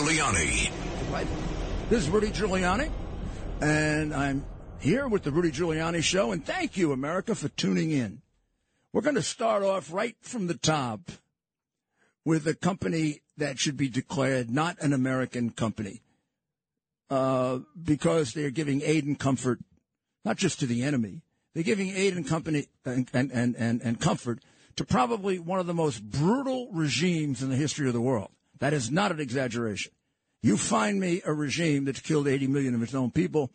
Giuliani. This is Rudy Giuliani, and I'm here with the Rudy Giuliani Show, and thank you, America, for tuning in. We're going to start off right from the top with a company that should be declared not an American company uh, because they're giving aid and comfort not just to the enemy, they're giving aid and company and, and, and, and comfort to probably one of the most brutal regimes in the history of the world. That is not an exaggeration. You find me a regime that's killed 80 million of its own people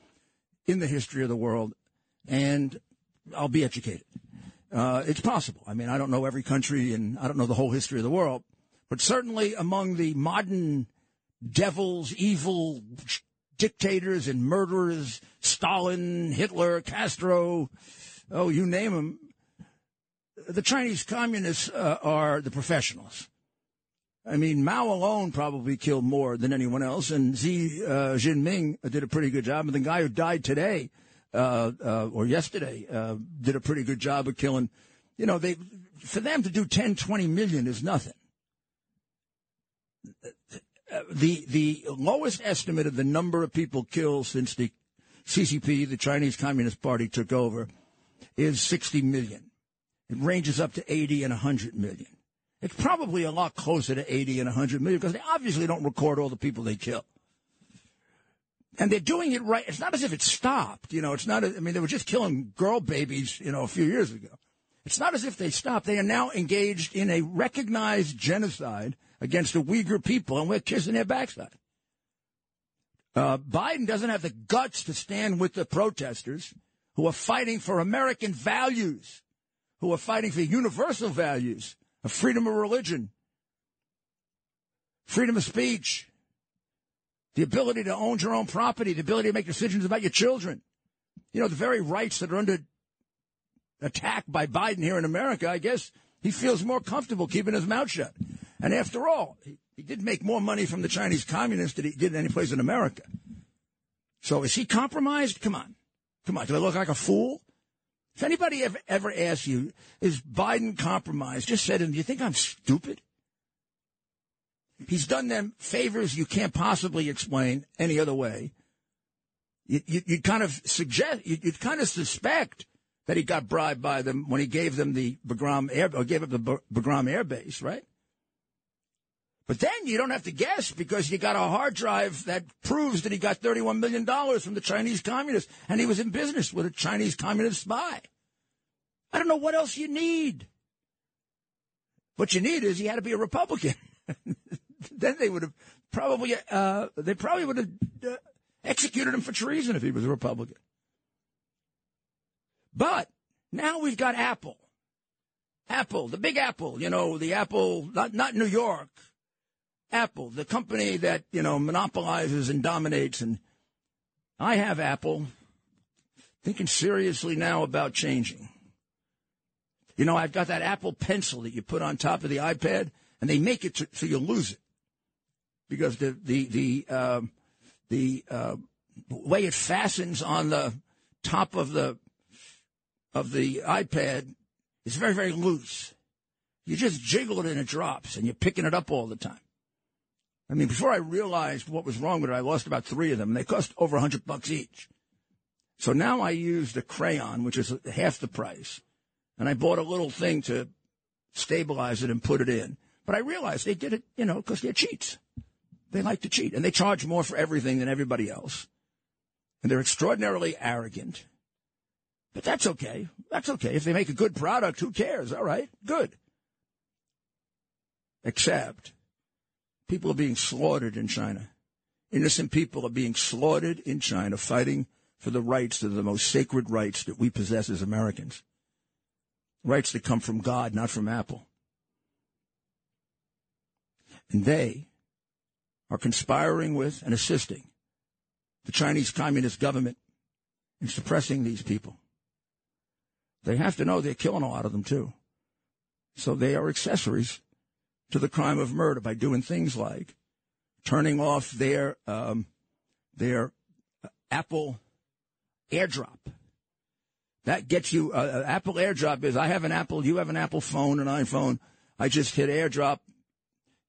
in the history of the world, and I'll be educated. Uh, it's possible. I mean, I don't know every country and I don't know the whole history of the world, but certainly among the modern devils, evil dictators and murderers, Stalin, Hitler, Castro, oh, you name them, the Chinese communists uh, are the professionals. I mean, Mao alone probably killed more than anyone else, and Xi uh, Jinping did a pretty good job. And the guy who died today uh, uh, or yesterday uh, did a pretty good job of killing. You know, they for them to do 10, 20 million is nothing. The the lowest estimate of the number of people killed since the CCP, the Chinese Communist Party, took over, is 60 million. It ranges up to 80 and 100 million. It's probably a lot closer to 80 and 100 million because they obviously don't record all the people they kill. And they're doing it right. It's not as if it stopped. You know, it's not, I mean, they were just killing girl babies, you know, a few years ago. It's not as if they stopped. They are now engaged in a recognized genocide against the Uyghur people, and we're kissing their backside. Uh, Biden doesn't have the guts to stand with the protesters who are fighting for American values, who are fighting for universal values of freedom of religion, freedom of speech, the ability to own your own property, the ability to make decisions about your children. You know, the very rights that are under attack by Biden here in America, I guess he feels more comfortable keeping his mouth shut. And after all, he, he did make more money from the Chinese communists than he did in any place in America. So is he compromised? Come on. Come on. Do I look like a fool? If anybody ever, ever asks you, is Biden compromised? Just say to them, do you think I'm stupid? He's done them favors you can't possibly explain any other way. You, you, you kind of suggest, you, you kind of suspect that he got bribed by them when he gave them the Bagram air, or gave up the Bagram air base, right? But then you don't have to guess because you got a hard drive that proves that he got $31 million from the Chinese communists and he was in business with a Chinese communist spy. I don't know what else you need. What you need is he had to be a Republican. then they would have probably, uh, they probably would have uh, executed him for treason if he was a Republican. But now we've got Apple. Apple, the big Apple, you know, the Apple, not, not New York, Apple, the company that, you know, monopolizes and dominates. And I have Apple thinking seriously now about changing. You know, I've got that Apple pencil that you put on top of the iPad, and they make it to, so you lose it because the the the uh, the uh, way it fastens on the top of the of the iPad is very very loose. You just jiggle it and it drops, and you're picking it up all the time. I mean, before I realized what was wrong with it, I lost about three of them. And they cost over a hundred bucks each. So now I used a crayon, which is half the price, and I bought a little thing to stabilize it and put it in. But I realized they did it, you know, because they're cheats. They like to cheat, and they charge more for everything than everybody else. And they're extraordinarily arrogant. But that's okay. That's okay. If they make a good product, who cares? All right, good. Except People are being slaughtered in China. Innocent people are being slaughtered in China fighting for the rights that are the most sacred rights that we possess as Americans. Rights that come from God, not from Apple. And they are conspiring with and assisting the Chinese Communist government in suppressing these people. They have to know they're killing a lot of them too. So they are accessories to the crime of murder by doing things like turning off their um, their Apple AirDrop. That gets you uh, uh, Apple AirDrop is I have an Apple, you have an Apple phone, an iPhone. I just hit AirDrop,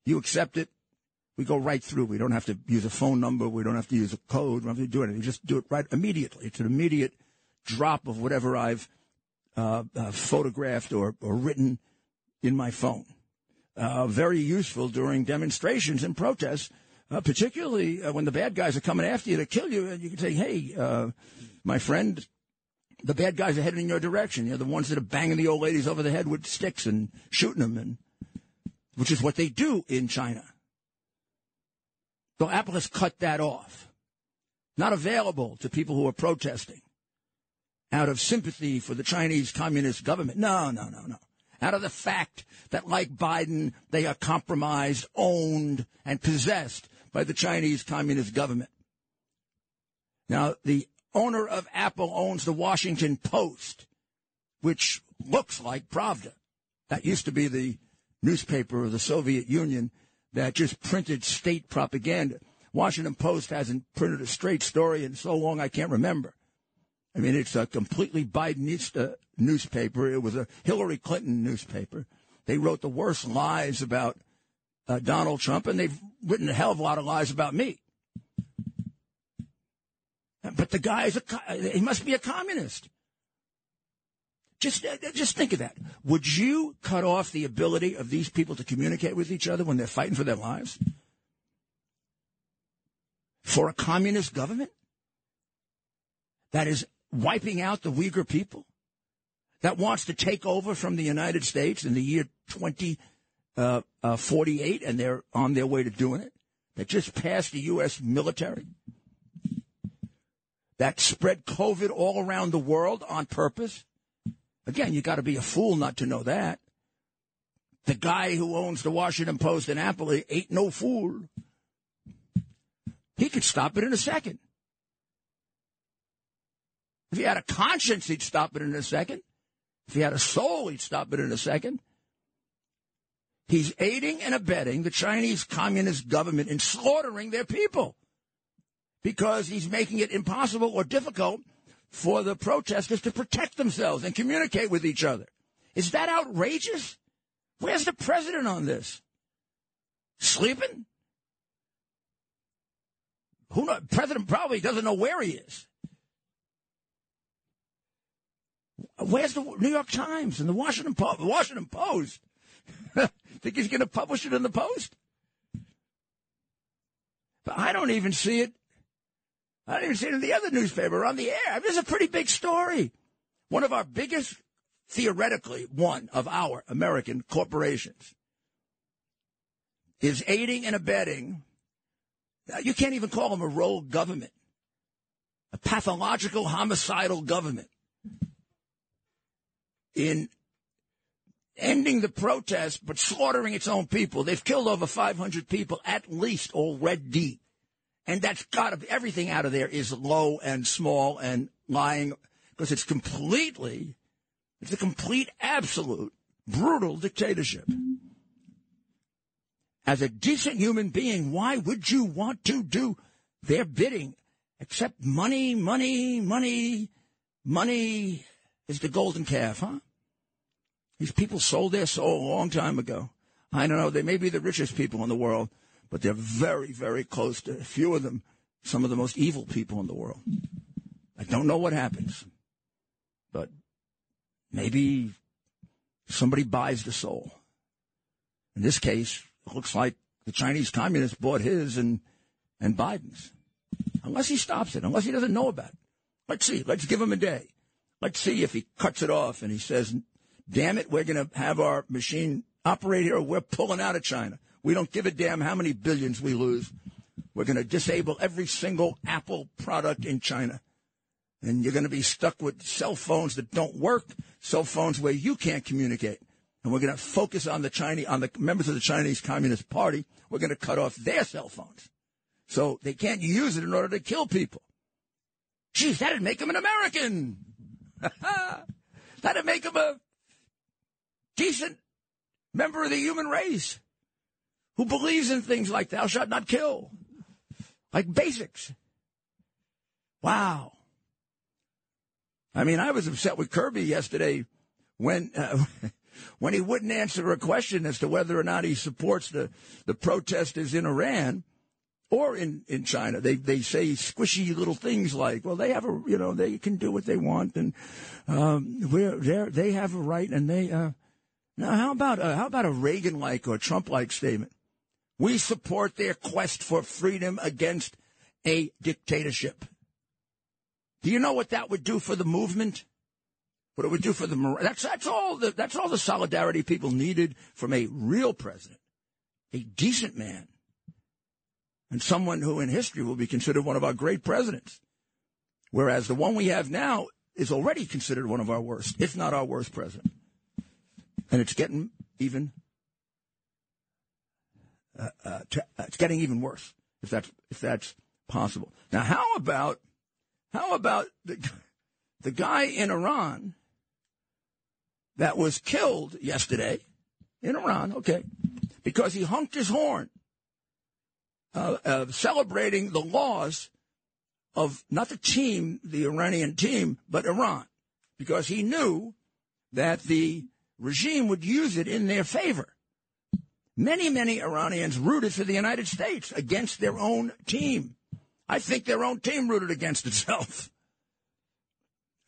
you accept it, We go right through. We don't have to use a phone number. We don't have to use a code. We don't have to do anything. Just do it right immediately. It's an immediate drop of whatever I've uh, uh, photographed or, or written in my phone. Uh, very useful during demonstrations and protests, uh, particularly uh, when the bad guys are coming after you to kill you. And you can say, hey, uh, my friend, the bad guys are heading in your direction. You're the ones that are banging the old ladies over the head with sticks and shooting them, and which is what they do in China. So Apple has cut that off. Not available to people who are protesting out of sympathy for the Chinese Communist government. No, no, no, no. Out of the fact that, like Biden, they are compromised, owned, and possessed by the Chinese Communist government. Now, the owner of Apple owns the Washington Post, which looks like Pravda. That used to be the newspaper of the Soviet Union that just printed state propaganda. Washington Post hasn't printed a straight story in so long I can't remember. I mean, it's a completely Bidenista newspaper. It was a Hillary Clinton newspaper. They wrote the worst lies about uh, Donald Trump, and they've written a hell of a lot of lies about me. But the guy is a, he must be a communist. Just, uh, just think of that. Would you cut off the ability of these people to communicate with each other when they're fighting for their lives? For a communist government that is wiping out the Uyghur people, that wants to take over from the United States in the year 2048, uh, uh, and they're on their way to doing it, that just passed the U.S. military, that spread COVID all around the world on purpose Again, you got to be a fool not to know that. The guy who owns the Washington Post and Apple ain't no fool. He could stop it in a second. If he had a conscience, he'd stop it in a second. If he had a soul, he'd stop it in a second. He's aiding and abetting the Chinese Communist government in slaughtering their people because he's making it impossible or difficult for the protesters to protect themselves and communicate with each other. Is that outrageous? Where's the president on this? Sleeping? Who know, president probably doesn't know where he is. Where's the New York Times and the Washington Post? Washington Post. Think he's going to publish it in the Post? But I don't even see it I don't even see it in the other newspaper on the air. This is a pretty big story. One of our biggest, theoretically, one of our American corporations is aiding and abetting. Uh, you can't even call them a rogue government, a pathological, homicidal government. In ending the protest, but slaughtering its own people. They've killed over 500 people at least already. And that's got to be everything out of there is low and small and lying because it's completely, it's a complete, absolute, brutal dictatorship. As a decent human being, why would you want to do their bidding except money, money, money, money is the golden calf, huh? These people sold their soul a long time ago. I don't know, they may be the richest people in the world but they're very, very close to a few of them, some of the most evil people in the world. I don't know what happens, but maybe somebody buys the soul. In this case, it looks like the Chinese communists bought his and, and Biden's. Unless he stops it, unless he doesn't know about it. Let's see. Let's give him a day. Let's see if he cuts it off and he says, damn it, we're going to have our machine operate here we're pulling out of China. We don't give a damn how many billions we lose. We're going to disable every single Apple product in China. And you're going to be stuck with cell phones that don't work, cell phones where you can't communicate. And we're going to focus on the Chinese, on the members of the Chinese Communist Party. We're going to cut off their cell phones. So they can't use it in order to kill people. Geez, that'd make them an American. that'd make them a decent member of the human race who believes in things like thou shalt not kill, like basics. Wow. I mean, I was upset with Kirby yesterday when uh, when he wouldn't answer a question as to whether or not he supports the, the protesters in Iran or in, in China. They they say squishy little things like, well, they have a you know they can do what they want and um, we're they they have a right and they uh, now how about uh, how about a Reagan like or Trump like statement? We support their quest for freedom against a dictatorship. Do you know what that would do for the movement? What it would do for the that's that's all the that's all the solidarity people needed from a real president, a decent man and someone who in history will be considered one of our great presidents. Whereas the one we have now is already considered one of our worst, if not our worst president. And it's getting even uh, uh, uh, it's getting even worse if that's if that's possible. Now, how about how about the the guy in Iran that was killed yesterday in Iran? Okay, because he honked his horn uh, uh, celebrating the laws of not the team, the Iranian team, but Iran, because he knew that the regime would use it in their favor. Many, many Iranians rooted for the United States against their own team. I think their own team rooted against itself.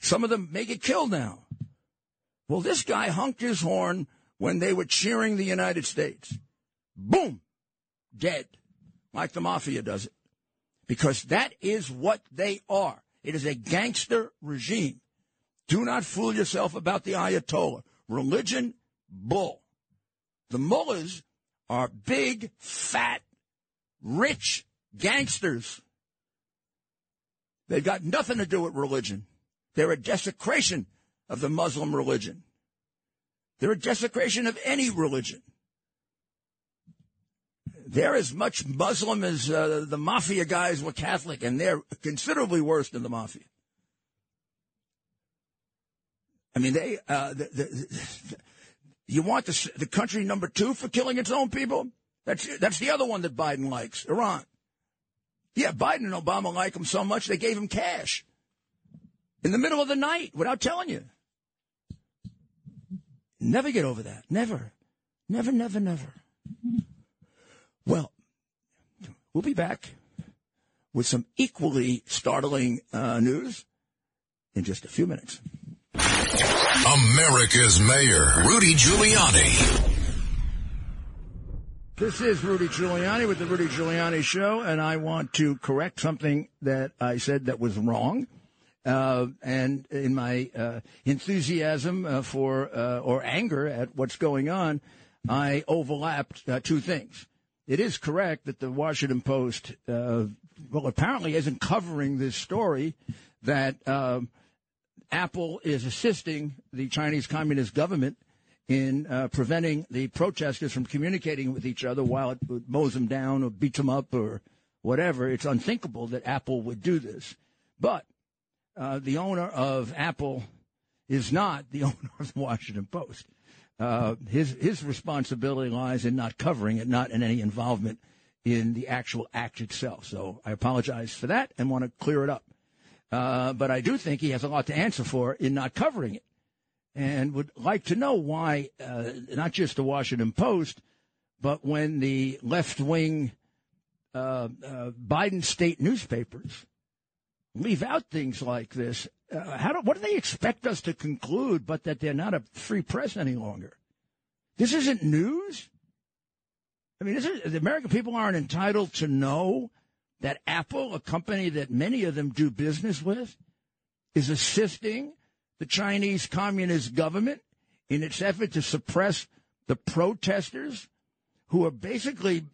Some of them may get killed now. Well, this guy honked his horn when they were cheering the United States. Boom! Dead like the mafia does it. Because that is what they are. It is a gangster regime. Do not fool yourself about the Ayatollah. Religion, bull. The mullahs are big, fat, rich gangsters. They've got nothing to do with religion. They're a desecration of the Muslim religion. They're a desecration of any religion. They're as much Muslim as uh, the mafia guys were Catholic, and they're considerably worse than the mafia. I mean, they. Uh, the, the, you want the, the country number two for killing its own people? That's that's the other one that Biden likes, Iran. Yeah, Biden and Obama like him so much they gave him cash in the middle of the night without telling you. Never get over that. Never. Never, never, never. Well, we'll be back with some equally startling uh, news in just a few minutes. America's Mayor, Rudy Giuliani. This is Rudy Giuliani with the Rudy Giuliani Show, and I want to correct something that I said that was wrong. Uh, and in my uh, enthusiasm uh, for uh, or anger at what's going on, I overlapped uh, two things it is correct that the Washington Post, uh, well, apparently isn't covering this story that Apple is assisting the Chinese Communist government in uh, preventing the protesters from communicating with each other while it mows them down or beats them up or whatever. It's unthinkable that Apple would do this. But uh, the owner of Apple is not the owner of the Washington Post. Uh, his his responsibility lies in not covering it, not in any involvement in the actual act itself. So I apologize for that and want to clear it up. Uh, but I do think he has a lot to answer for in not covering it, and would like to know why uh, not just the Washington Post, but when the left wing uh, uh, Biden state newspapers leave out things like this uh, how do, what do they expect us to conclude but that they're not a free press any longer? This isn't news. I mean, is, the American people aren't entitled to know that Apple, a company that many of them do business with, is assisting the Chinese Communist government in its effort to suppress the protesters who are basically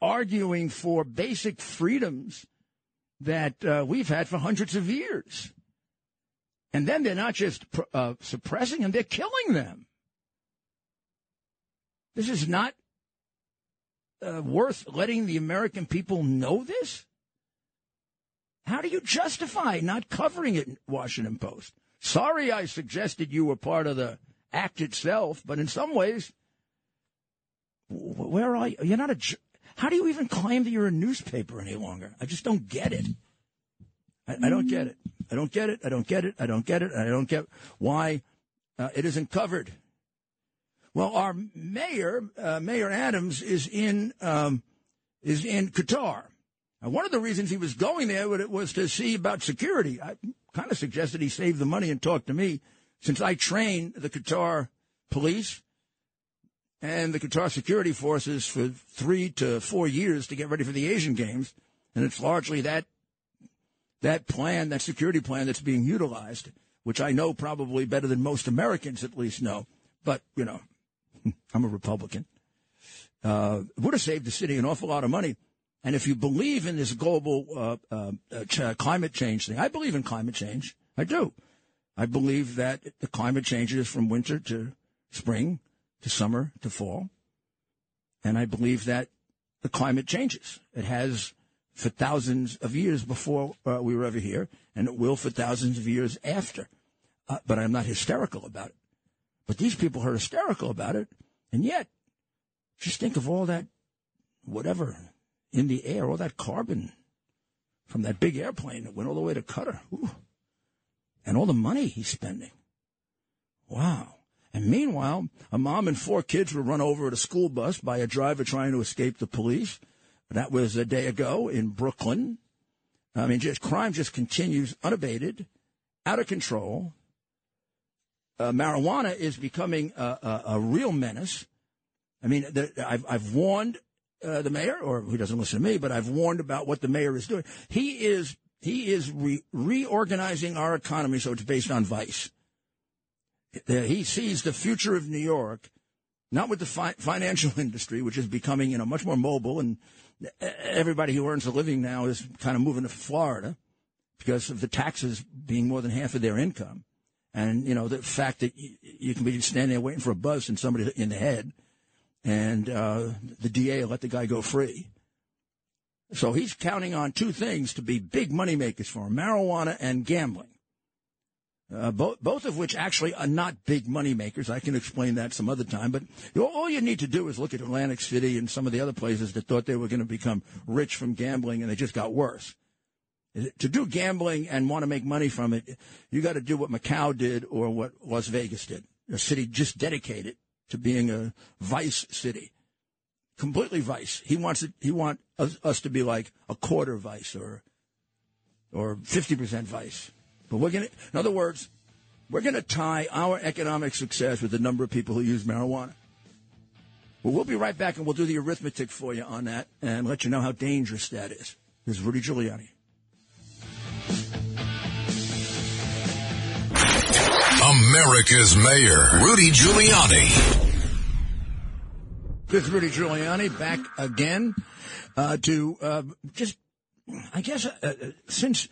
arguing for basic freedoms that uh, we've had for hundreds of years. And then they're not just uh, suppressing them, they're killing them. This is not uh, worth letting the American people know this? How do you justify not covering it in Washington Post? Sorry I suggested you were part of the act itself, but in some ways, where are you? You're not a. How do you even claim that you're a newspaper any longer? I just don't get it. I, I don't get it. I don't get it. I don't get it. I don't get it. I don't get why uh, it isn't covered. Well, our mayor, uh, Mayor Adams, is in um, is in Qatar. And one of the reasons he was going there was to see about security. I kind of suggested he save the money and talk to me, since I train the Qatar police and the Qatar security forces for three to four years to get ready for the Asian Games, and it's largely that that plan, that security plan, that's being utilized, which I know probably better than most Americans at least know. But you know, I'm a Republican. Uh, would have saved the city an awful lot of money. And if you believe in this global uh, uh, ch- climate change thing, I believe in climate change. I do. I believe that the climate changes from winter to spring to summer to fall. And I believe that the climate changes. It has for thousands of years before uh, we were ever here, and it will for thousands of years after. Uh, but I'm not hysterical about it. But these people are hysterical about it, and yet, just think of all that, whatever, in the air, all that carbon from that big airplane that went all the way to Qatar. Ooh. And all the money he's spending. Wow. And meanwhile, a mom and four kids were run over at a school bus by a driver trying to escape the police. That was a day ago in Brooklyn. I mean, just crime just continues unabated, out of control. Uh, marijuana is becoming a, a, a, real menace. I mean, the, I've, I've warned uh, the mayor, or he doesn't listen to me, but I've warned about what the mayor is doing. He is he is re- reorganizing our economy so it's based on vice. He sees the future of New York not with the fi- financial industry, which is becoming you know much more mobile, and everybody who earns a living now is kind of moving to Florida because of the taxes being more than half of their income, and you know the fact that you, you can be standing there waiting for a bus and somebody in the head and uh, the DA let the guy go free. So he's counting on two things to be big money makers for him: marijuana and gambling. Uh, both, both of which actually are not big money makers. I can explain that some other time. But all you need to do is look at Atlantic City and some of the other places that thought they were going to become rich from gambling, and they just got worse. To do gambling and want to make money from it, you got to do what Macau did or what Las Vegas did. A city just dedicated to being a vice city, completely vice. He wants it. He want us, us to be like a quarter vice or or fifty percent vice. But we're to, in other words, we're going to tie our economic success with the number of people who use marijuana. Well, we'll be right back and we'll do the arithmetic for you on that and let you know how dangerous that is. This is Rudy Giuliani. America's Mayor, Rudy Giuliani. This is Rudy Giuliani back again uh, to uh, just, I guess, uh, uh since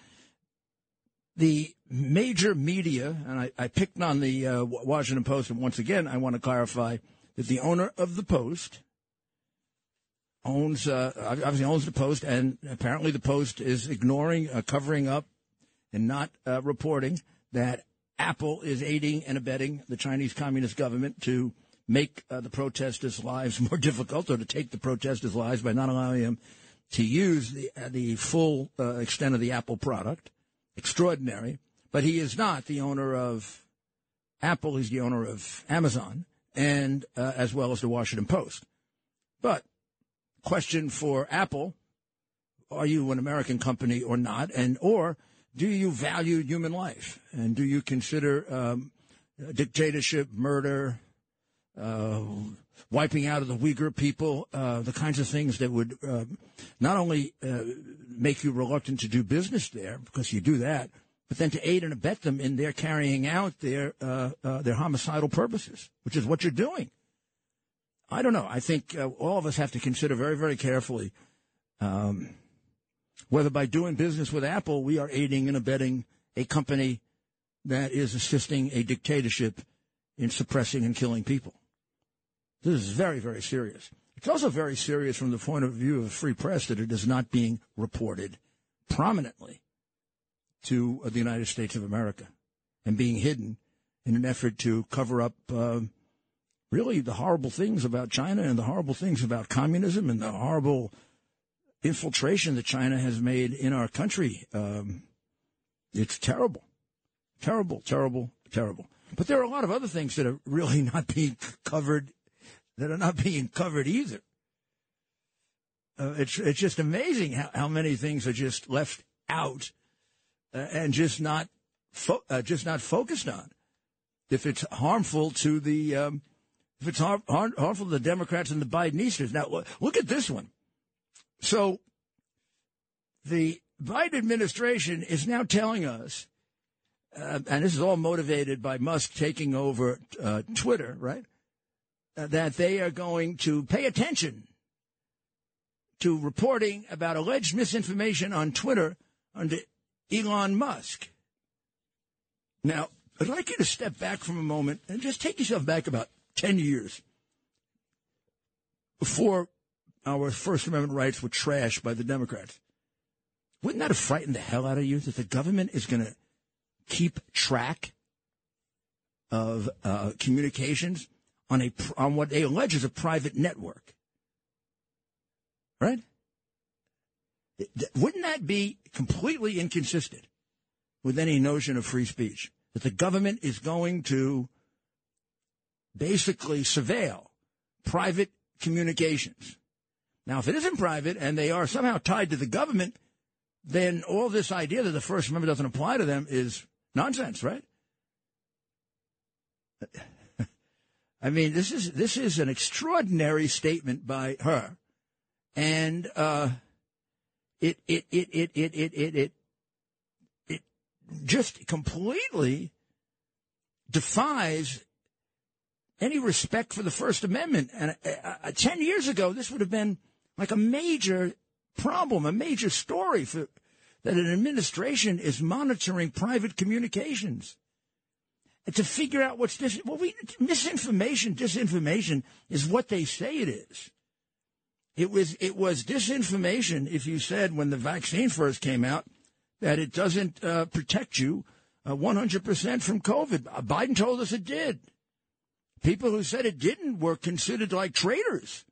the major media, and I, I picked on the uh, Washington Post, and once again, I want to clarify that the owner of the Post owns, uh, obviously owns the Post, and apparently the Post is ignoring, uh, covering up, and not uh, reporting that Apple is aiding and abetting the Chinese Communist government to make uh, the protesters' lives more difficult, or to take the protesters' lives by not allowing them to use the uh, the full extent of the Apple product extraordinary, but he is not the owner of Apple. He's the owner of Amazon and uh, as well as the Washington Post. But question for Apple: Are you an American company or not? And or do you value human life? And do you consider um, dictatorship, murder, uh, wiping out of the Uyghur people, uh, the kinds of things that would uh, not only uh, make you reluctant to do business there, because you do that, but then to aid and abet them in their carrying out their uh, uh, their homicidal purposes, which is what you're doing. I don't know. I think uh, all of us have to consider very, very carefully um, whether by doing business with Apple we are aiding and abetting a company that is assisting a dictatorship in suppressing and killing people. This is very, very serious. It's also very serious from the point of view of free press that it is not being reported prominently to the United States of America and being hidden in an effort to cover up uh, really the horrible things about China and the horrible things about communism and the horrible infiltration that China has made in our country. Um, it's terrible, terrible, terrible, terrible. But there are a lot of other things that are really not being covered, that are not being covered either. Uh, it's it's just amazing how, how many things are just left out uh, and just not fo- uh, just not focused on. If it's harmful to the um, if it's har- har- harmful to the Democrats and the Bidenistas. Now look at this one. So the Biden administration is now telling us, uh, and this is all motivated by Musk taking over uh, Twitter, right? Uh, that they are going to pay attention to reporting about alleged misinformation on Twitter under Elon Musk. Now, I'd like you to step back from a moment and just take yourself back about 10 years before our First Amendment rights were trashed by the Democrats. Wouldn't that have frightened the hell out of you that the government is going to keep track of uh, communications on a on what they allege is a private network? Right? Wouldn't that be completely inconsistent with any notion of free speech? That the government is going to basically surveil private communications. Now, if it isn't private and they are somehow tied to the government, then all this idea that the First Amendment doesn't apply to them is nonsense, right? I mean, this is this is an extraordinary statement by her, and uh, it, it it it it it it it it just completely defies any respect for the First Amendment. And uh, uh, ten years ago, this would have been like a major problem, a major story for that an administration is monitoring private communications. And to figure out what's dis- well, we, misinformation, disinformation is what they say it is. It was it was disinformation if you said when the vaccine first came out that it doesn't uh, protect you uh, 100% from COVID. Biden told us it did. People who said it didn't were considered like traitors.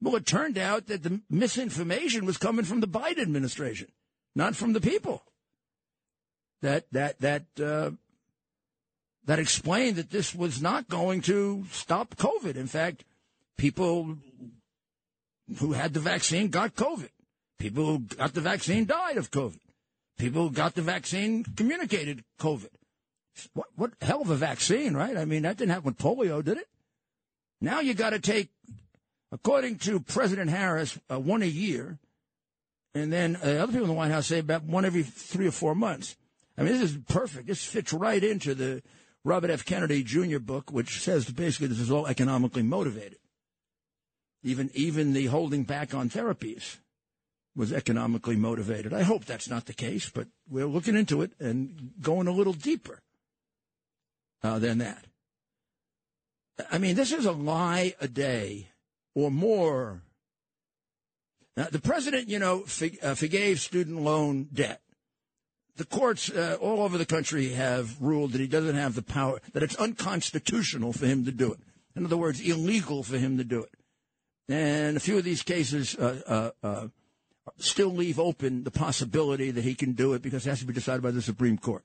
Well, it turned out that the misinformation was coming from the Biden administration, not from the people. That that that uh, that explained that this was not going to stop COVID. In fact, people who had the vaccine got COVID. People who got the vaccine died of COVID. People who got the vaccine communicated COVID. What, what hell of a vaccine, right? I mean, that didn't happen with polio, did it? Now you got to take According to President Harris, uh, one a year, and then uh, other people in the White House say about one every three or four months. I mean, this is perfect. This fits right into the Robert F. Kennedy Jr. book, which says basically this is all economically motivated. Even even the holding back on therapies was economically motivated. I hope that's not the case, but we're looking into it and going a little deeper uh, than that. I mean, this is a lie a day or more. Now, the president, you know, uh, forgave student loan debt. The courts uh, all over the country have ruled that he doesn't have the power, that it's unconstitutional for him to do it. In other words, illegal for him to do it. And a few of these cases uh, uh, uh still leave open the possibility that he can do it because it has to be decided by the Supreme Court.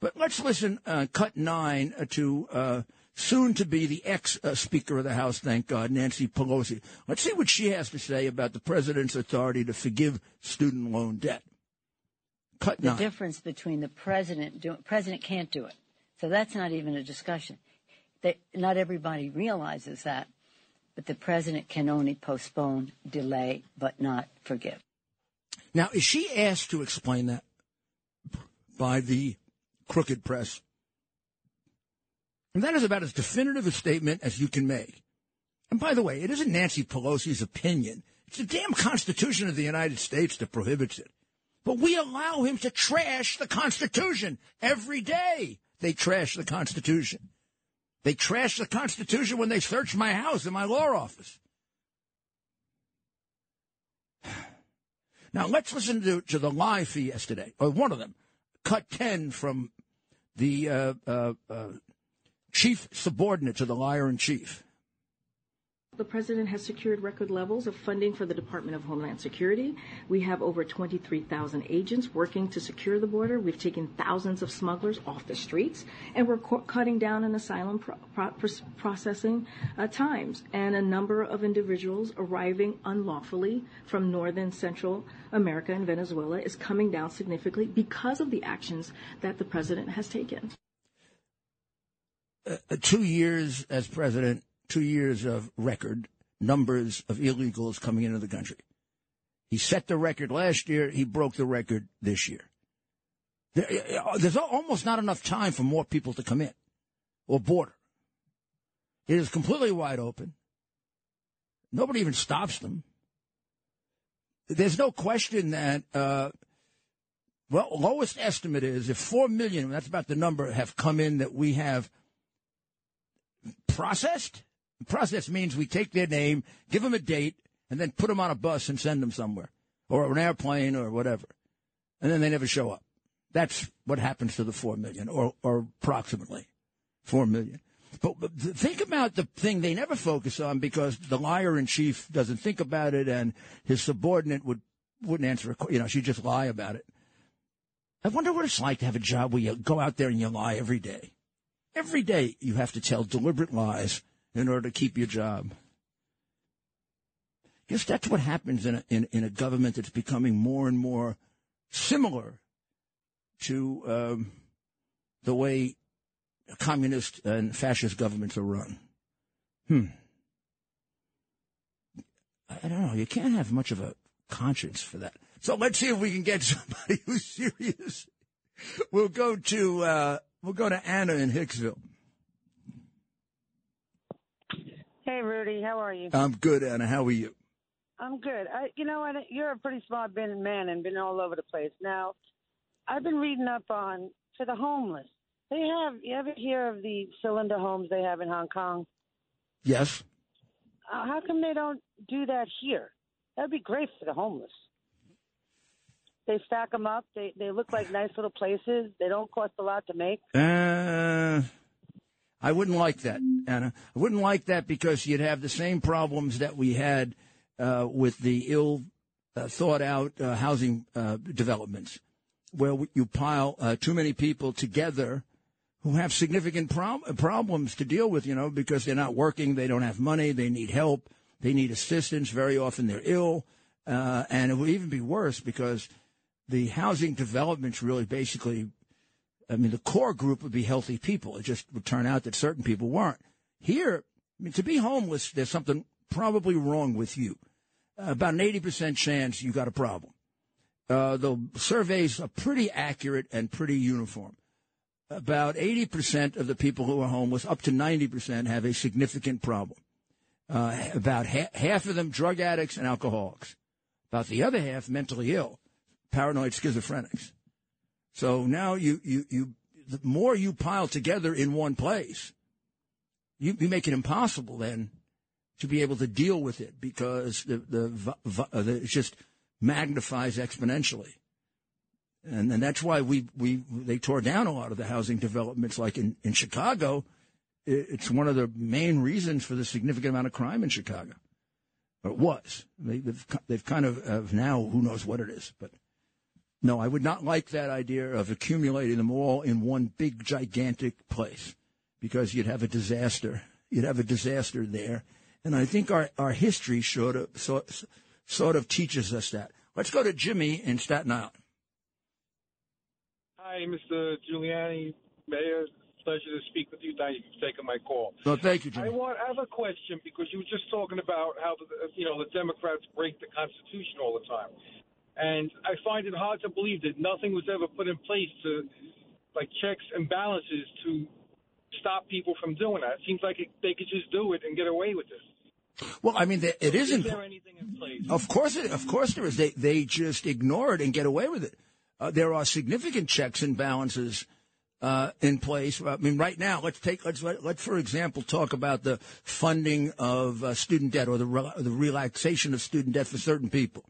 But let's listen, uh, cut nine, to soon to be the ex uh, Speaker of the House, thank God, Nancy Pelosi. Let's see what she has to say about the president's authority to forgive student loan debt. Cut the nine. difference between the president do, president can't do it, so that's not even a discussion. That not everybody realizes that, but the president can only postpone, delay, but not forgive. Now, is she asked to explain that by the crooked press? And that is about as definitive a statement as you can make. And by the way, it isn't Nancy Pelosi's opinion. It's the damn Constitution of the United States that prohibits it. But we allow him to trash the Constitution every day. They trash the Constitution. They trash the Constitution when they search my house in my law office. Now let's listen to, to the live for yesterday, or one of them, cut 10 from the uh, uh, uh, chief subordinate to the liar in chief. The president has secured record levels of funding for the Department of Homeland Security. We have over 23,000 agents working to secure the border. We've taken thousands of smugglers off the streets, and we're co- cutting down on asylum pro- pro- processing uh, times. And a number of individuals arriving unlawfully from northern Central America and Venezuela is coming down significantly because of the actions that the president has taken. Uh, two years as president two years of record numbers of illegals coming into the country. He set the record last year. He broke the record this year. There's almost not enough time for more people to come in or border. It is completely wide open. Nobody even stops them. There's no question that, uh, well, lowest estimate is if 4 million, that's about the number, have come in that we have processed, process means we take their name, give them a date, and then put them on a bus and send them somewhere, or an airplane, or whatever, and then they never show up. That's what happens to the four million, or or approximately four million. But, but think about the thing they never focus on because the liar in chief doesn't think about it, and his subordinate would wouldn't answer. A, you know, she'd just lie about it. I wonder what it's like to have a job where you go out there and you lie every day. Every day you have to tell deliberate lies in order to keep your job. Guess that's what happens in a, in, in a government that's becoming more and more similar to um, the way communist and fascist governments are run. Hmm. I don't know. You can't have much of a conscience for that. So let's see if we can get somebody who's serious. We'll go to uh, we'll go to Anna in Hicksville. Hey, Rudy, how are you? I'm good, Anna. How are you? I'm good. I, you know, I, you're a pretty smart man and been all over the place. Now, I've been reading up on for the homeless. They have. You ever hear of the cylinder homes they have in Hong Kong? Yes. Uh, how come they don't do that here? That'd be great for the homeless. They stack them up. They they look like nice little places. They don't cost a lot to make. Uh, I wouldn't like that, Anna. I wouldn't like that because you'd have the same problems that we had uh, with the ill uh, thought out uh, housing uh, developments, where you pile uh, too many people together who have significant prob- problems to deal with, you know, because they're not working, they don't have money, they need help, they need assistance. Very often they're ill. Uh, and it would even be worse because the housing developments really basically I mean, the core group would be healthy people. It just would turn out that certain people weren't. Here, I mean, to be homeless, there's something probably wrong with you. Uh, about an 80% chance you got a problem. Uh, the surveys are pretty accurate and pretty uniform. About 80% of the people who are homeless, up to 90%, have a significant problem. Uh, about ha- half of them drug addicts and alcoholics. About the other half mentally ill, paranoid schizophrenics. So now you, you, you, the more you pile together in one place, you, you make it impossible then to be able to deal with it because the, the, uh, the it just magnifies exponentially. And, and that's why we, we, they tore down a lot of the housing developments like in, in Chicago. It's one of the main reasons for the significant amount of crime in Chicago. Or it was. They, have they've kind of, uh, now, who knows what it is, but no, I would not like that idea of accumulating them all in one big, gigantic place because you'd have a disaster. You'd have a disaster there. And I think our, our history sort of, sort, sort of teaches us that. Let's go to Jimmy in Staten Island. Hi, Mr. Giuliani, Mayor. Pleasure to speak with you. Thank you for taking my call. No, thank you, Jimmy. I want I have a question because you were just talking about how the, you know the Democrats break the Constitution all the time. And I find it hard to believe that nothing was ever put in place to, like, checks and balances to stop people from doing that. It seems like it, they could just do it and get away with it. Well, I mean, it isn't. Is there anything in place? Of course, it, of course, there is. They they just ignore it and get away with it. Uh, there are significant checks and balances uh, in place. I mean, right now, let's take let's let, let's for example talk about the funding of uh, student debt or the re- the relaxation of student debt for certain people.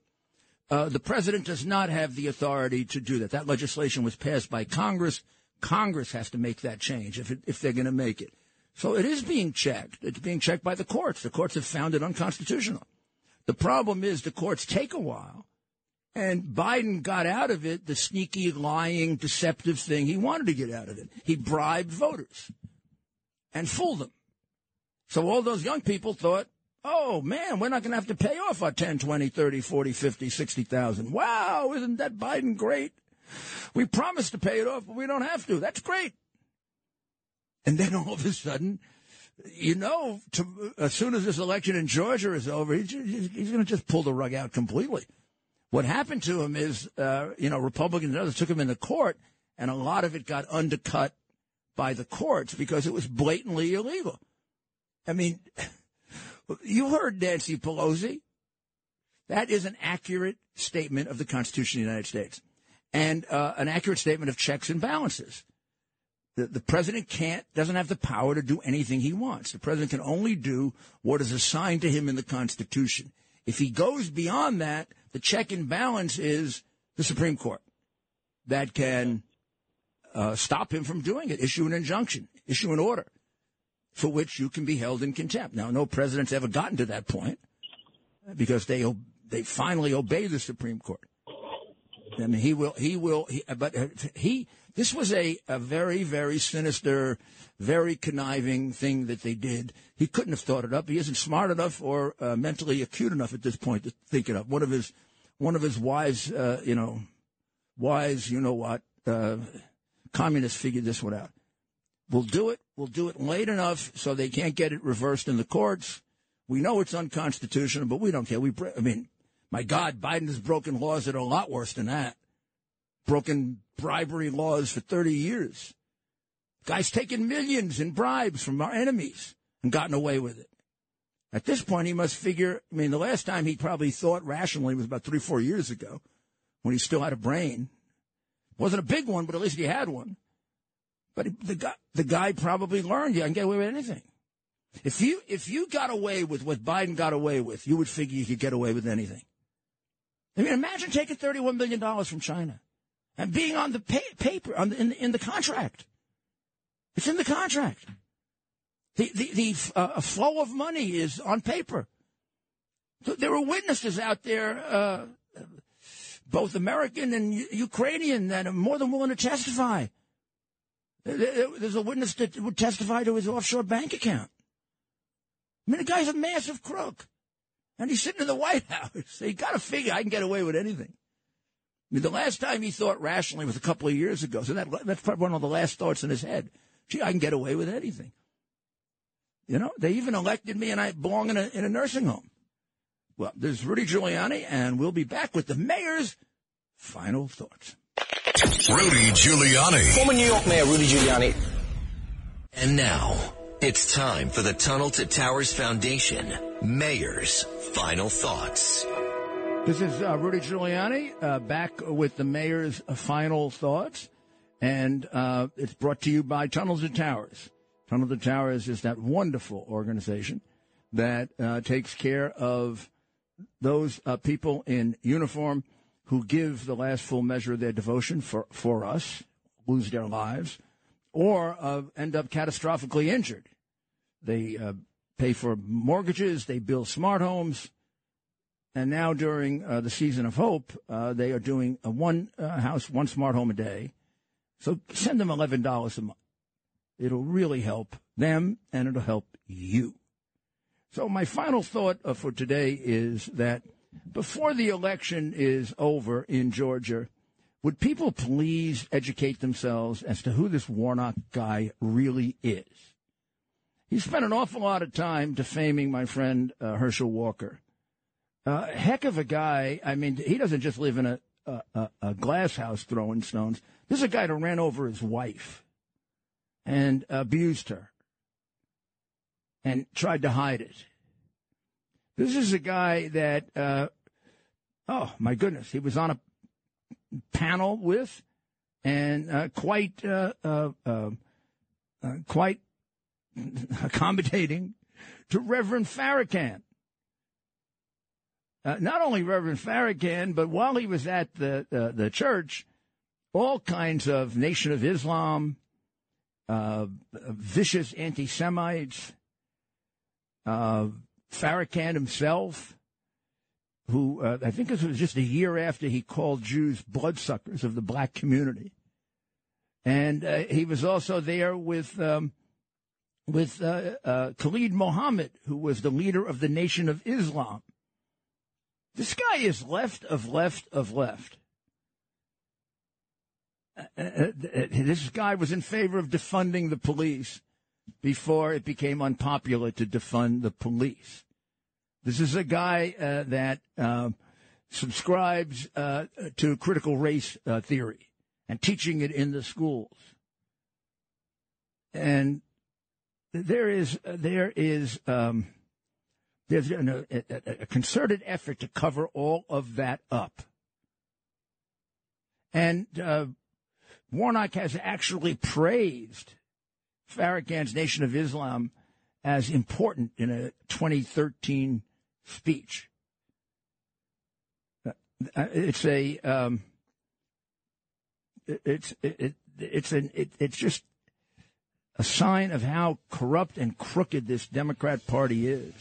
Uh, the president does not have the authority to do that. That legislation was passed by Congress. Congress has to make that change if, it, if they're going to make it. So it is being checked. It's being checked by the courts. The courts have found it unconstitutional. The problem is the courts take a while. And Biden got out of it the sneaky, lying, deceptive thing he wanted to get out of it. He bribed voters and fooled them. So all those young people thought, oh man, we're not going to have to pay off our 10, 20, 30, 40, 50, 60,000. Wow, isn't that Biden great? We promised to pay it off, but we don't have to. That's great. And then all of a sudden, you know, to, as soon as this election in Georgia is over, he's, he's going to just pull the rug out completely. What happened to him is, uh, you know, Republicans and others took him into court, and a lot of it got undercut by the courts because it was blatantly illegal. I mean, you heard Nancy Pelosi. That is an accurate statement of the Constitution of the United States and uh, an accurate statement of checks and balances. The, the president can't, doesn't have the power to do anything he wants. The president can only do what is assigned to him in the Constitution. If he goes beyond that, the check and balance is the Supreme Court that can uh, stop him from doing it, issue an injunction, issue an order for which you can be held in contempt. Now, no president's ever gotten to that point because they they finally obey the Supreme Court. I mean, he will, he will, he, but uh, he, this was a, a very, very sinister, very conniving thing that they did. He couldn't have thought it up. He isn't smart enough or uh, mentally acute enough at this point to think it up. One of his, one of his wise, uh, you know, wise, you know what, uh, communists figured this one out. We'll do it. We'll do it late enough so they can't get it reversed in the courts. We know it's unconstitutional, but we don't care. We, I mean, my God, Biden has broken laws that are a lot worse than that. Broken bribery laws for 30 years. Guy's taken millions in bribes from our enemies and gotten away with it. At this point, he must figure. I mean, the last time he probably thought rationally was about three, four years ago when he still had a brain. Wasn't a big one, but at least he had one. But the guy, the guy probably learned you can get away with anything. If you if you got away with what Biden got away with, you would figure you could get away with anything. I mean, imagine taking thirty-one million dollars from China and being on the pay, paper on the, in, in the contract. It's in the contract. The the, the uh, flow of money is on paper. There were witnesses out there, uh, both American and Ukrainian, that are more than willing to testify. There's a witness that would testify to his offshore bank account. I mean, the guy's a massive crook. And he's sitting in the White House. So you got to figure I can get away with anything. I mean, the last time he thought rationally was a couple of years ago. So that, that's probably one of the last thoughts in his head. Gee, I can get away with anything. You know, they even elected me and I belong in a, in a nursing home. Well, this is Rudy Giuliani, and we'll be back with the mayor's final thoughts. Rudy Giuliani. Former New York Mayor Rudy Giuliani. And now, it's time for the Tunnel to Towers Foundation Mayor's Final Thoughts. This is uh, Rudy Giuliani uh, back with the mayor's final thoughts, and uh, it's brought to you by Tunnels to Towers. Tunnel to Towers is that wonderful organization that uh, takes care of those uh, people in uniform who give the last full measure of their devotion for, for us, lose their lives, or uh, end up catastrophically injured. They uh, pay for mortgages, they build smart homes, and now during uh, the season of hope, uh, they are doing a one uh, house, one smart home a day. So send them eleven dollars a month. It'll really help them, and it'll help you. So my final thought uh, for today is that before the election is over in Georgia, would people please educate themselves as to who this Warnock guy really is? He spent an awful lot of time defaming my friend uh, Herschel Walker. Uh, heck of a guy. I mean, he doesn't just live in a, a, a glass house throwing stones. This is a guy that ran over his wife and abused her and tried to hide it. This is a guy that, uh, oh my goodness, he was on a panel with and uh, quite, uh, uh, uh, uh quite accommodating to Reverend Farrakhan. not only Reverend Farrakhan, but while he was at the the church, all kinds of Nation of Islam uh, vicious anti Semites, uh, Farrakhan himself, who uh, I think this was just a year after he called Jews bloodsuckers of the black community. And uh, he was also there with um, with uh, uh, Khalid Mohammed, who was the leader of the Nation of Islam. This guy is left of left of left. Uh, uh, this guy was in favor of defunding the police before it became unpopular to defund the police. This is a guy uh, that uh, subscribes uh, to critical race theory and teaching it in the schools. And there is there is um, there's a, a, a concerted effort to cover all of that up. And uh, Warnock has actually praised Farrakhan's Nation of Islam as important in a 2013 speech. Uh, it's a um, it's it, it's an it, it's just a sign of how corrupt and crooked this Democrat Party is.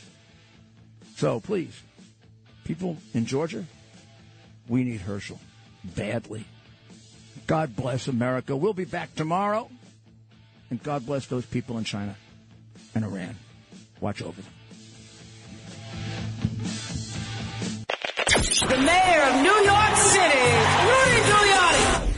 So please, people in Georgia, we need Herschel badly. God bless America. We'll be back tomorrow. And God bless those people in China and Iran. Watch over them. The mayor of New York City, Rudy Giuliani.